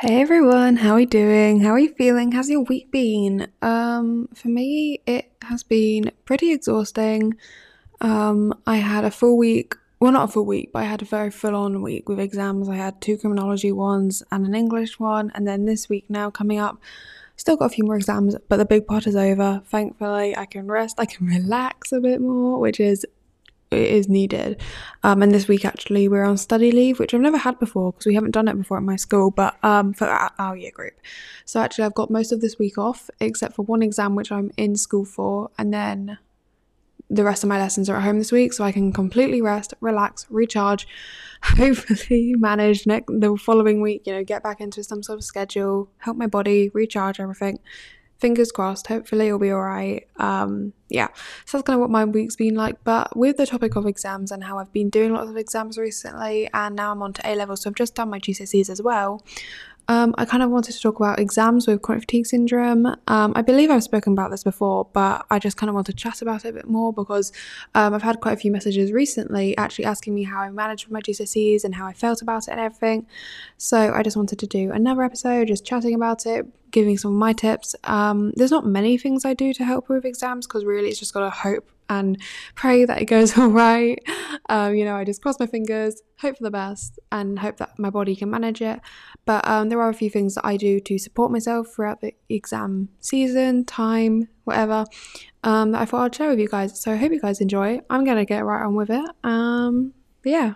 Hey everyone, how are you doing? How are you feeling? How's your week been? Um, for me, it has been pretty exhausting. Um, I had a full week, well, not a full week, but I had a very full on week with exams. I had two criminology ones and an English one, and then this week now coming up, still got a few more exams, but the big part is over. Thankfully, I can rest, I can relax a bit more, which is is needed. Um, and this week actually we're on study leave, which I've never had before because we haven't done it before at my school, but um, for our, our, year group. So actually I've got most of this week off except for one exam which I'm in school for, and then the rest of my lessons are at home this week, so I can completely rest, relax, recharge, hopefully manage next the following week. You know, get back into some sort of schedule, help my body recharge everything fingers crossed hopefully it'll be all right um yeah so that's kind of what my week's been like. But with the topic of exams and how i've been doing lots of exams recently and now i'm on to a level so i've just done my gcse's as well um, I kind of wanted to talk about exams with chronic fatigue syndrome. Um, I believe I've spoken about this before, but I just kind of want to chat about it a bit more because um, I've had quite a few messages recently actually asking me how I managed my GCSEs and how I felt about it and everything. So I just wanted to do another episode just chatting about it, giving some of my tips. Um, there's not many things I do to help with exams because really it's just got to hope and pray that it goes all right. Um, you know, I just cross my fingers, hope for the best, and hope that my body can manage it. But um, there are a few things that I do to support myself throughout the exam season, time, whatever, um, that I thought I'd share with you guys. So I hope you guys enjoy. I'm going to get right on with it. Um, yeah.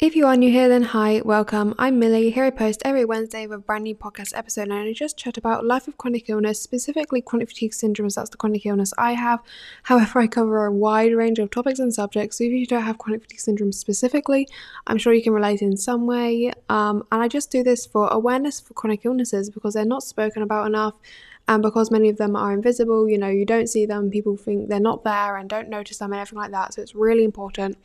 If you are new here, then hi, welcome. I'm Millie. Here I post every Wednesday with a brand new podcast episode, and I just chat about life with chronic illness, specifically chronic fatigue syndrome, as that's the chronic illness I have. However, I cover a wide range of topics and subjects, so if you don't have chronic fatigue syndrome specifically, I'm sure you can relate in some way. Um, and I just do this for awareness for chronic illnesses because they're not spoken about enough. And because many of them are invisible, you know, you don't see them, people think they're not there and don't notice them and everything like that. So it's really important.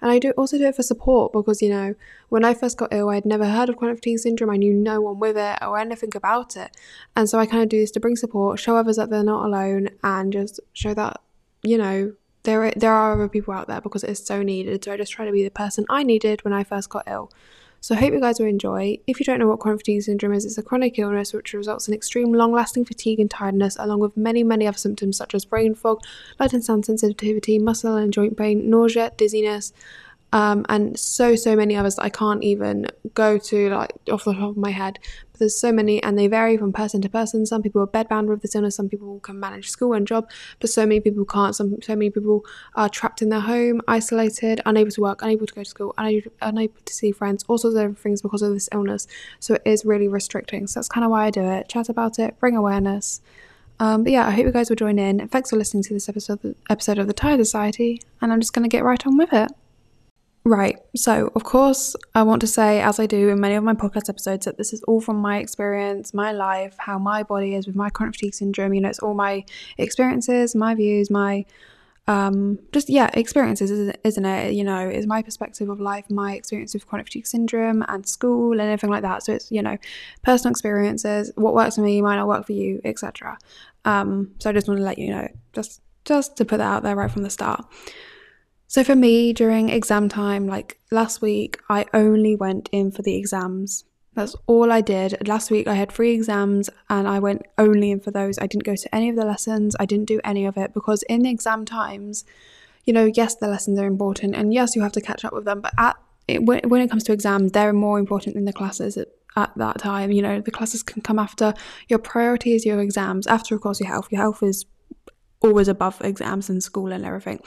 And I do also do it for support because, you know, when I first got ill, I had never heard of chronic fatigue syndrome. I knew no one with it or anything about it. And so I kind of do this to bring support, show others that they're not alone, and just show that, you know, there, there are other people out there because it is so needed. So I just try to be the person I needed when I first got ill. So I hope you guys will enjoy. If you don't know what chronic fatigue syndrome is, it's a chronic illness which results in extreme long-lasting fatigue and tiredness, along with many, many other symptoms such as brain fog, light and sound sensitivity, muscle and joint pain, nausea, dizziness, um, and so so many others that I can't even go to like off the top of my head. But there's so many, and they vary from person to person. Some people are bedbound with this illness. Some people can manage school and job, but so many people can't. Some so many people are trapped in their home, isolated, unable to work, unable to go to school, unable, unable to see friends, all sorts of things because of this illness. So it is really restricting. So that's kind of why I do it. Chat about it, bring awareness. Um, but yeah, I hope you guys will join in. Thanks for listening to this episode episode of the Tired Society, and I'm just to get right on with it. Right. So, of course, I want to say, as I do in many of my podcast episodes, that this is all from my experience, my life, how my body is with my chronic fatigue syndrome. You know, it's all my experiences, my views, my um, just yeah, experiences, isn't it? You know, it's my perspective of life, my experience with chronic fatigue syndrome and school and everything like that. So it's you know, personal experiences. What works for me might not work for you, etc. Um, so I just want to let you know, just just to put that out there right from the start. So for me, during exam time, like last week, I only went in for the exams. That's all I did. Last week, I had three exams and I went only in for those. I didn't go to any of the lessons, I didn't do any of it because in exam times, you know, yes, the lessons are important and yes, you have to catch up with them, but at it, when, when it comes to exams, they're more important than the classes at, at that time. You know, the classes can come after. Your priority is your exams. After, of course, your health. Your health is always above exams and school and everything.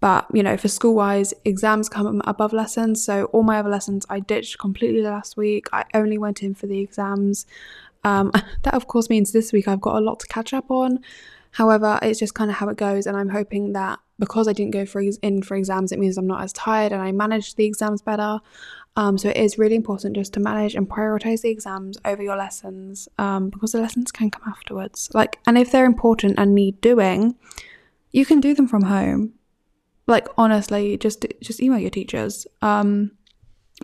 But, you know, for school wise, exams come above lessons. So all my other lessons I ditched completely last week. I only went in for the exams. Um, that, of course, means this week I've got a lot to catch up on. However, it's just kind of how it goes. And I'm hoping that because I didn't go for in for exams, it means I'm not as tired and I managed the exams better. Um, so it is really important just to manage and prioritize the exams over your lessons um, because the lessons can come afterwards. Like, and if they're important and need doing, you can do them from home like honestly just just email your teachers um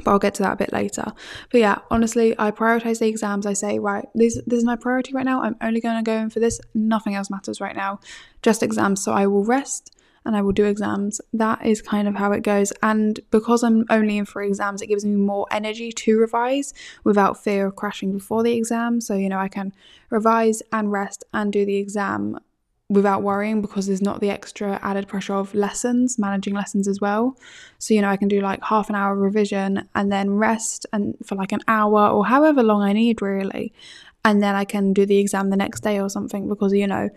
but I'll get to that a bit later. But yeah, honestly, I prioritize the exams. I say, right, this this is my priority right now. I'm only going to go in for this. Nothing else matters right now, just exams. So I will rest and I will do exams. That is kind of how it goes. And because I'm only in for exams, it gives me more energy to revise without fear of crashing before the exam. So you know, I can revise and rest and do the exam without worrying because there's not the extra added pressure of lessons, managing lessons as well. So, you know, I can do like half an hour of revision and then rest and for like an hour or however long I need really. And then I can do the exam the next day or something because, you know,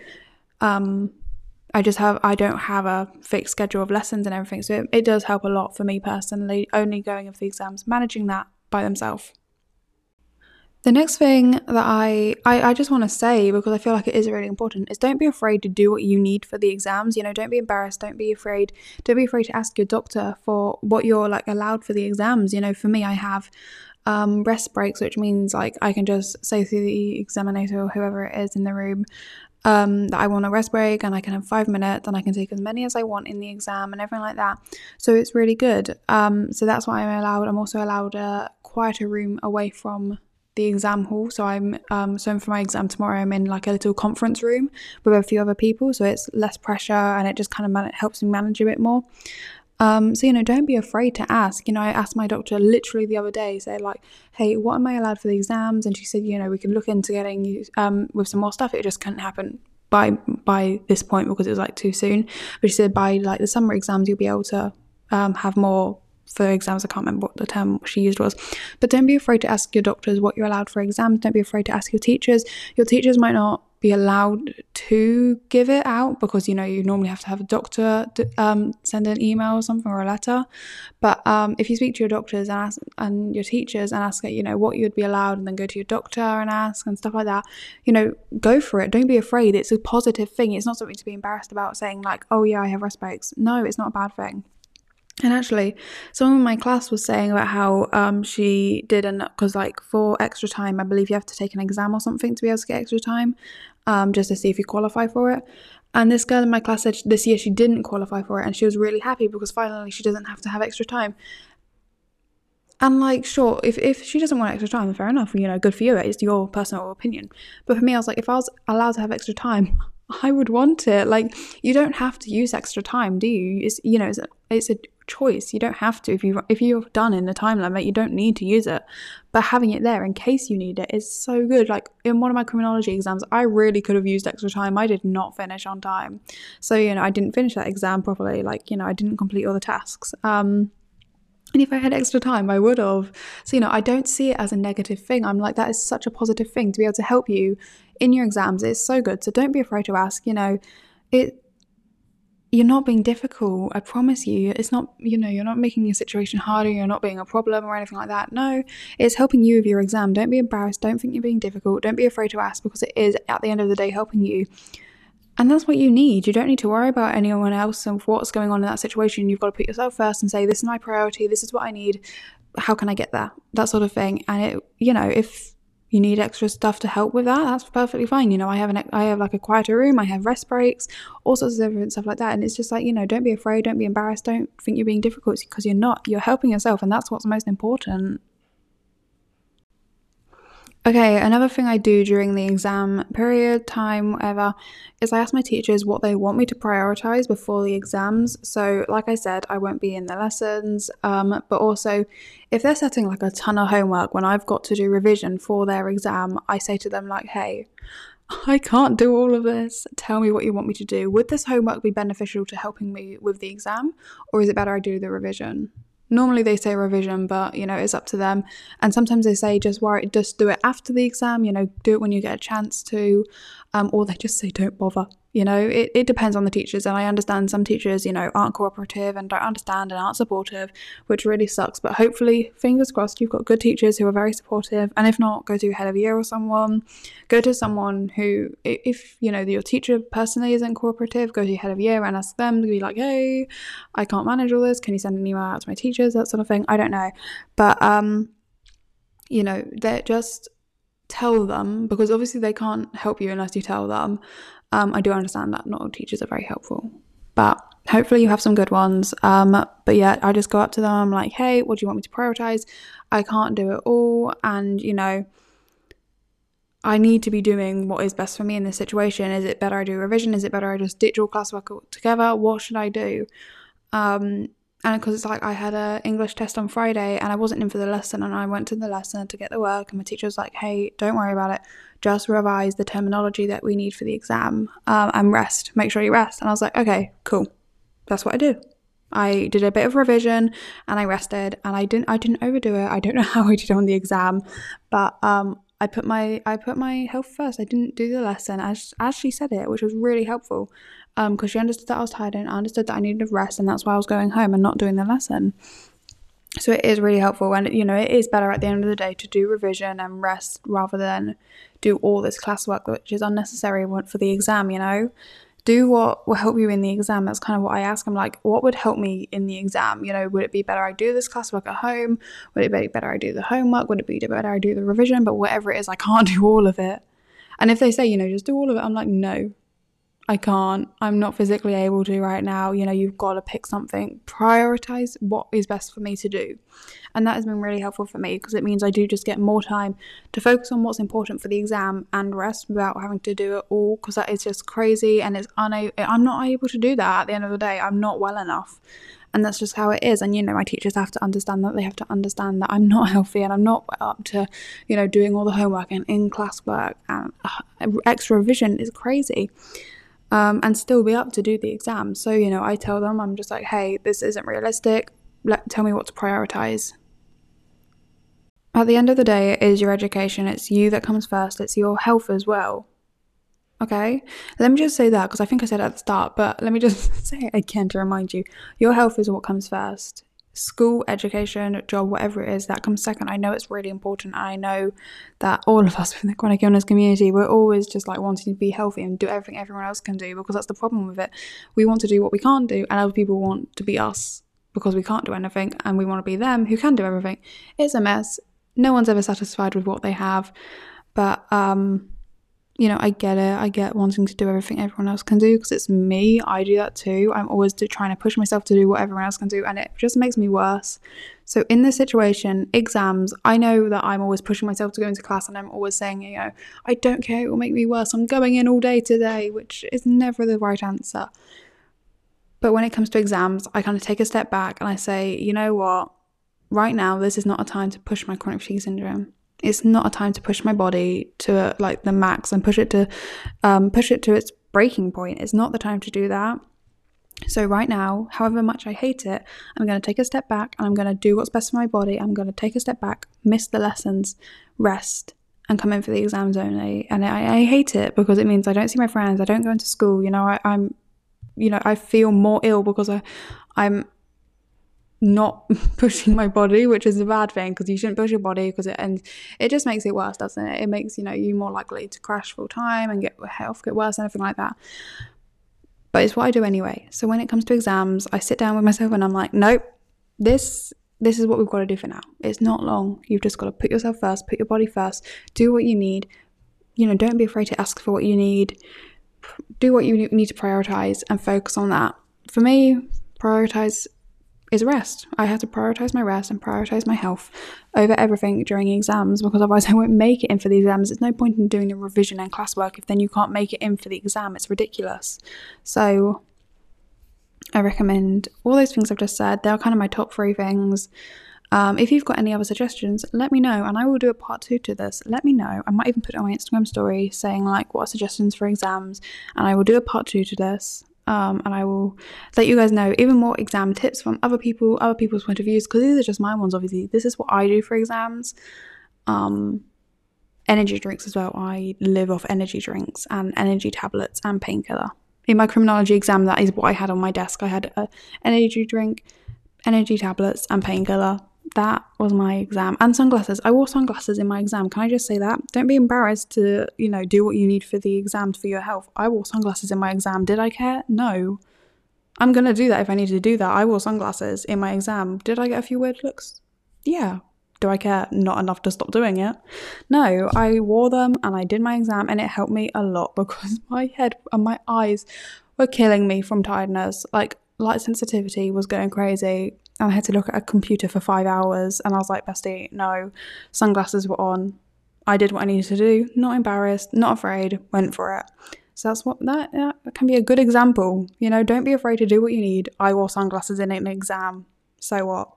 um, I just have I don't have a fixed schedule of lessons and everything. So it, it does help a lot for me personally, only going of the exams, managing that by themselves. The next thing that I, I, I just want to say, because I feel like it is really important, is don't be afraid to do what you need for the exams. You know, don't be embarrassed. Don't be afraid. Don't be afraid to ask your doctor for what you're like allowed for the exams. You know, for me, I have um, rest breaks, which means like I can just say to the examinator or whoever it is in the room um, that I want a rest break and I can have five minutes and I can take as many as I want in the exam and everything like that. So it's really good. Um, so that's why I'm allowed. I'm also allowed a quieter room away from the exam hall. So I'm um so for my exam tomorrow, I'm in like a little conference room with a few other people, so it's less pressure and it just kind of man- helps me manage a bit more. Um, so you know, don't be afraid to ask. You know, I asked my doctor literally the other day, say like, "Hey, what am I allowed for the exams?" And she said, "You know, we can look into getting you um with some more stuff. It just couldn't happen by by this point because it was like too soon." But she said by like the summer exams, you'll be able to um, have more for exams. I can't remember what the term she used was. But don't be afraid to ask your doctors what you're allowed for exams. Don't be afraid to ask your teachers. Your teachers might not be allowed to give it out because you know you normally have to have a doctor um, send an email or something or a letter. But um, if you speak to your doctors and ask and your teachers and ask you know what you'd be allowed, and then go to your doctor and ask and stuff like that, you know, go for it. Don't be afraid. It's a positive thing. It's not something to be embarrassed about. Saying like, oh yeah, I have rest breaks. No, it's not a bad thing. And actually, someone in my class was saying about how um, she did, and because like for extra time, I believe you have to take an exam or something to be able to get extra time, um, just to see if you qualify for it. And this girl in my class said this year she didn't qualify for it, and she was really happy because finally she doesn't have to have extra time. And like, sure, if, if she doesn't want extra time, fair enough. You know, good for you. It's your personal opinion. But for me, I was like, if I was allowed to have extra time, I would want it. Like, you don't have to use extra time, do you? It's you know, it's a, it's a choice. You don't have to if you if you're done in the time limit, you don't need to use it. But having it there in case you need it is so good. Like in one of my criminology exams, I really could have used extra time. I did not finish on time, so you know I didn't finish that exam properly. Like you know I didn't complete all the tasks. Um, and if I had extra time, I would have. So, you know, I don't see it as a negative thing. I'm like, that is such a positive thing to be able to help you in your exams. It's so good. So don't be afraid to ask. You know, it you're not being difficult. I promise you. It's not, you know, you're not making your situation harder. You're not being a problem or anything like that. No, it's helping you with your exam. Don't be embarrassed. Don't think you're being difficult. Don't be afraid to ask because it is, at the end of the day, helping you. And that's what you need. You don't need to worry about anyone else and what's going on in that situation. You've got to put yourself first and say, this is my priority. This is what I need. How can I get there? That sort of thing. And it, you know, if you need extra stuff to help with that, that's perfectly fine. You know, I have an I have like a quieter room, I have rest breaks, all sorts of different stuff like that. And it's just like, you know, don't be afraid, don't be embarrassed, don't think you're being difficult because you're not. You're helping yourself and that's what's most important. Okay, another thing I do during the exam period, time, whatever, is I ask my teachers what they want me to prioritize before the exams. So, like I said, I won't be in the lessons, um, but also if they're setting like a ton of homework when I've got to do revision for their exam, I say to them, like, hey, I can't do all of this. Tell me what you want me to do. Would this homework be beneficial to helping me with the exam, or is it better I do the revision? Normally they say revision, but you know, it's up to them. And sometimes they say just worry, just do it after the exam, you know, do it when you get a chance to. Um, or they just say don't bother. You know, it, it depends on the teachers, and I understand some teachers, you know, aren't cooperative and don't understand and aren't supportive, which really sucks. But hopefully, fingers crossed, you've got good teachers who are very supportive. And if not, go to head of year or someone. Go to someone who, if you know your teacher personally isn't cooperative, go to head of year and ask them to be like, hey, I can't manage all this. Can you send an email out to my teachers? That sort of thing. I don't know, but um, you know, they're just tell them because obviously they can't help you unless you tell them um, I do understand that not all teachers are very helpful, but hopefully you have some good ones. Um, but yeah, I just go up to them. I'm like, hey, what do you want me to prioritize? I can't do it all, and you know, I need to be doing what is best for me in this situation. Is it better I do revision? Is it better I just ditch all classwork together? What should I do? Um, and because it's like I had a English test on Friday and I wasn't in for the lesson, and I went to the lesson to get the work, and my teacher was like, "Hey, don't worry about it. Just revise the terminology that we need for the exam um, and rest. Make sure you rest." And I was like, "Okay, cool." that's what I do. I did a bit of revision and I rested and I didn't I didn't overdo it. I don't know how I did on the exam, but um I put my I put my health first. I didn't do the lesson as as she said it, which was really helpful. Um, because she understood that I was tired and I understood that I needed rest and that's why I was going home and not doing the lesson. So it is really helpful and you know it is better at the end of the day to do revision and rest rather than do all this classwork which is unnecessary for the exam, you know do what will help you in the exam. That's kind of what I ask. I'm like, what would help me in the exam? You know, would it be better I do this classwork at home? Would it be better I do the homework? Would it be better I do the revision? But whatever it is, I can't do all of it. And if they say, you know, just do all of it, I'm like, no, I can't. I'm not physically able to right now. You know, you've got to pick something, prioritize what is best for me to do. And that has been really helpful for me because it means I do just get more time to focus on what's important for the exam and rest without having to do it all because that is just crazy and it's una- I'm not able to do that at the end of the day. I'm not well enough. And that's just how it is. And, you know, my teachers have to understand that. They have to understand that I'm not healthy and I'm not up to, you know, doing all the homework and in class work and uh, extra revision is crazy um, and still be up to do the exam. So, you know, I tell them, I'm just like, hey, this isn't realistic. Let, tell me what to prioritize. At the end of the day, it is your education. It's you that comes first. It's your health as well. Okay? Let me just say that because I think I said at the start, but let me just say it again to remind you. Your health is what comes first school, education, job, whatever it is, that comes second. I know it's really important. I know that all of us in the chronic illness community, we're always just like wanting to be healthy and do everything everyone else can do because that's the problem with it. We want to do what we can't do, and other people want to be us because we can't do anything, and we want to be them who can do everything. It's a mess. No one's ever satisfied with what they have, but um, you know, I get it. I get wanting to do everything everyone else can do because it's me. I do that too. I'm always trying to push myself to do what everyone else can do, and it just makes me worse. So, in this situation, exams, I know that I'm always pushing myself to go into class, and I'm always saying, you know, I don't care, it will make me worse. I'm going in all day today, which is never the right answer. But when it comes to exams, I kind of take a step back and I say, you know what? Right now, this is not a time to push my chronic fatigue syndrome it's not a time to push my body to like the max and push it to um, push it to its breaking point. It's not the time to do that. So right now, however much I hate it, I'm going to take a step back and I'm going to do what's best for my body. I'm going to take a step back, miss the lessons, rest, and come in for the exams only. And I, I hate it because it means I don't see my friends. I don't go into school. You know, I, I'm, you know, I feel more ill because I, I'm not pushing my body, which is a bad thing because you shouldn't push your body because it and it just makes it worse, doesn't it? It makes you know you more likely to crash full time and get health get worse, anything like that. But it's what I do anyway. So when it comes to exams, I sit down with myself and I'm like, nope, this this is what we've got to do for now. It's not long. You've just got to put yourself first, put your body first, do what you need. You know, don't be afraid to ask for what you need. Do what you need to prioritize and focus on that. For me, prioritize is rest. I have to prioritize my rest and prioritize my health over everything during exams because otherwise I won't make it in for the exams. There's no point in doing the revision and classwork if then you can't make it in for the exam. It's ridiculous. So I recommend all those things I've just said. They're kind of my top three things. Um, if you've got any other suggestions, let me know and I will do a part two to this. Let me know. I might even put it on my Instagram story saying, like, what are suggestions for exams, and I will do a part two to this um, and I will let you guys know even more exam tips from other people, other people's point of views, because these are just my ones. Obviously, this is what I do for exams. Um, energy drinks as well. I live off energy drinks and energy tablets and painkiller. In my criminology exam, that is what I had on my desk. I had an energy drink, energy tablets, and painkiller that was my exam and sunglasses. I wore sunglasses in my exam. Can i just say that? Don't be embarrassed to you know do what you need for the exam for your health. I wore sunglasses in my exam. Did i care? No. I'm gonna do that if i need to do that. I wore sunglasses in my exam. Did i get a few weird looks? Yeah. Do i care? Not enough to stop doing it. No i wore them and i did my exam and it helped me a lot because my head and my eyes were killing me from tiredness. Like light sensitivity was going crazy and I had to look at a computer for five hours and I was like, Bestie, no, sunglasses were on. I did what I needed to do, not embarrassed, not afraid, went for it. So that's what that, that can be a good example. You know, don't be afraid to do what you need. I wore sunglasses in an exam. So what?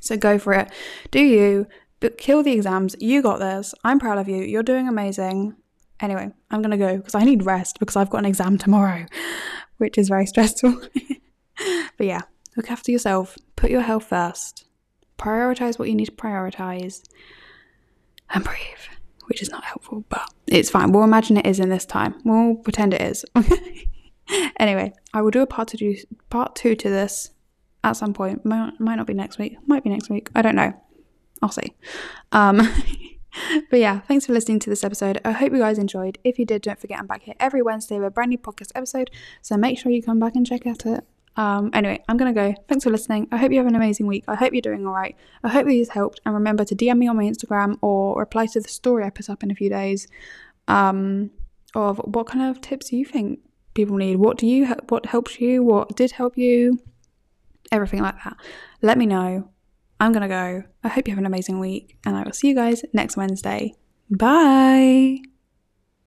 So go for it. Do you, but kill the exams. You got this. I'm proud of you. You're doing amazing. Anyway, I'm going to go because I need rest because I've got an exam tomorrow, which is very stressful. but yeah, look after yourself. Put your health first. Prioritize what you need to prioritize. And breathe, which is not helpful, but it's fine. We'll imagine it is in this time. We'll pretend it is. anyway, I will do a part two, part two to this at some point. Might, might not be next week. Might be next week. I don't know. I'll see. Um, but yeah, thanks for listening to this episode. I hope you guys enjoyed. If you did, don't forget I'm back here every Wednesday with a brand new podcast episode. So make sure you come back and check out it. Um, anyway, I'm gonna go. Thanks for listening. I hope you have an amazing week. I hope you're doing all right. I hope these helped. And remember to DM me on my Instagram or reply to the story I put up in a few days um, of what kind of tips you think people need. What do you? What helps you? What did help you? Everything like that. Let me know. I'm going to go. I hope you have an amazing week, and I will see you guys next Wednesday. Bye.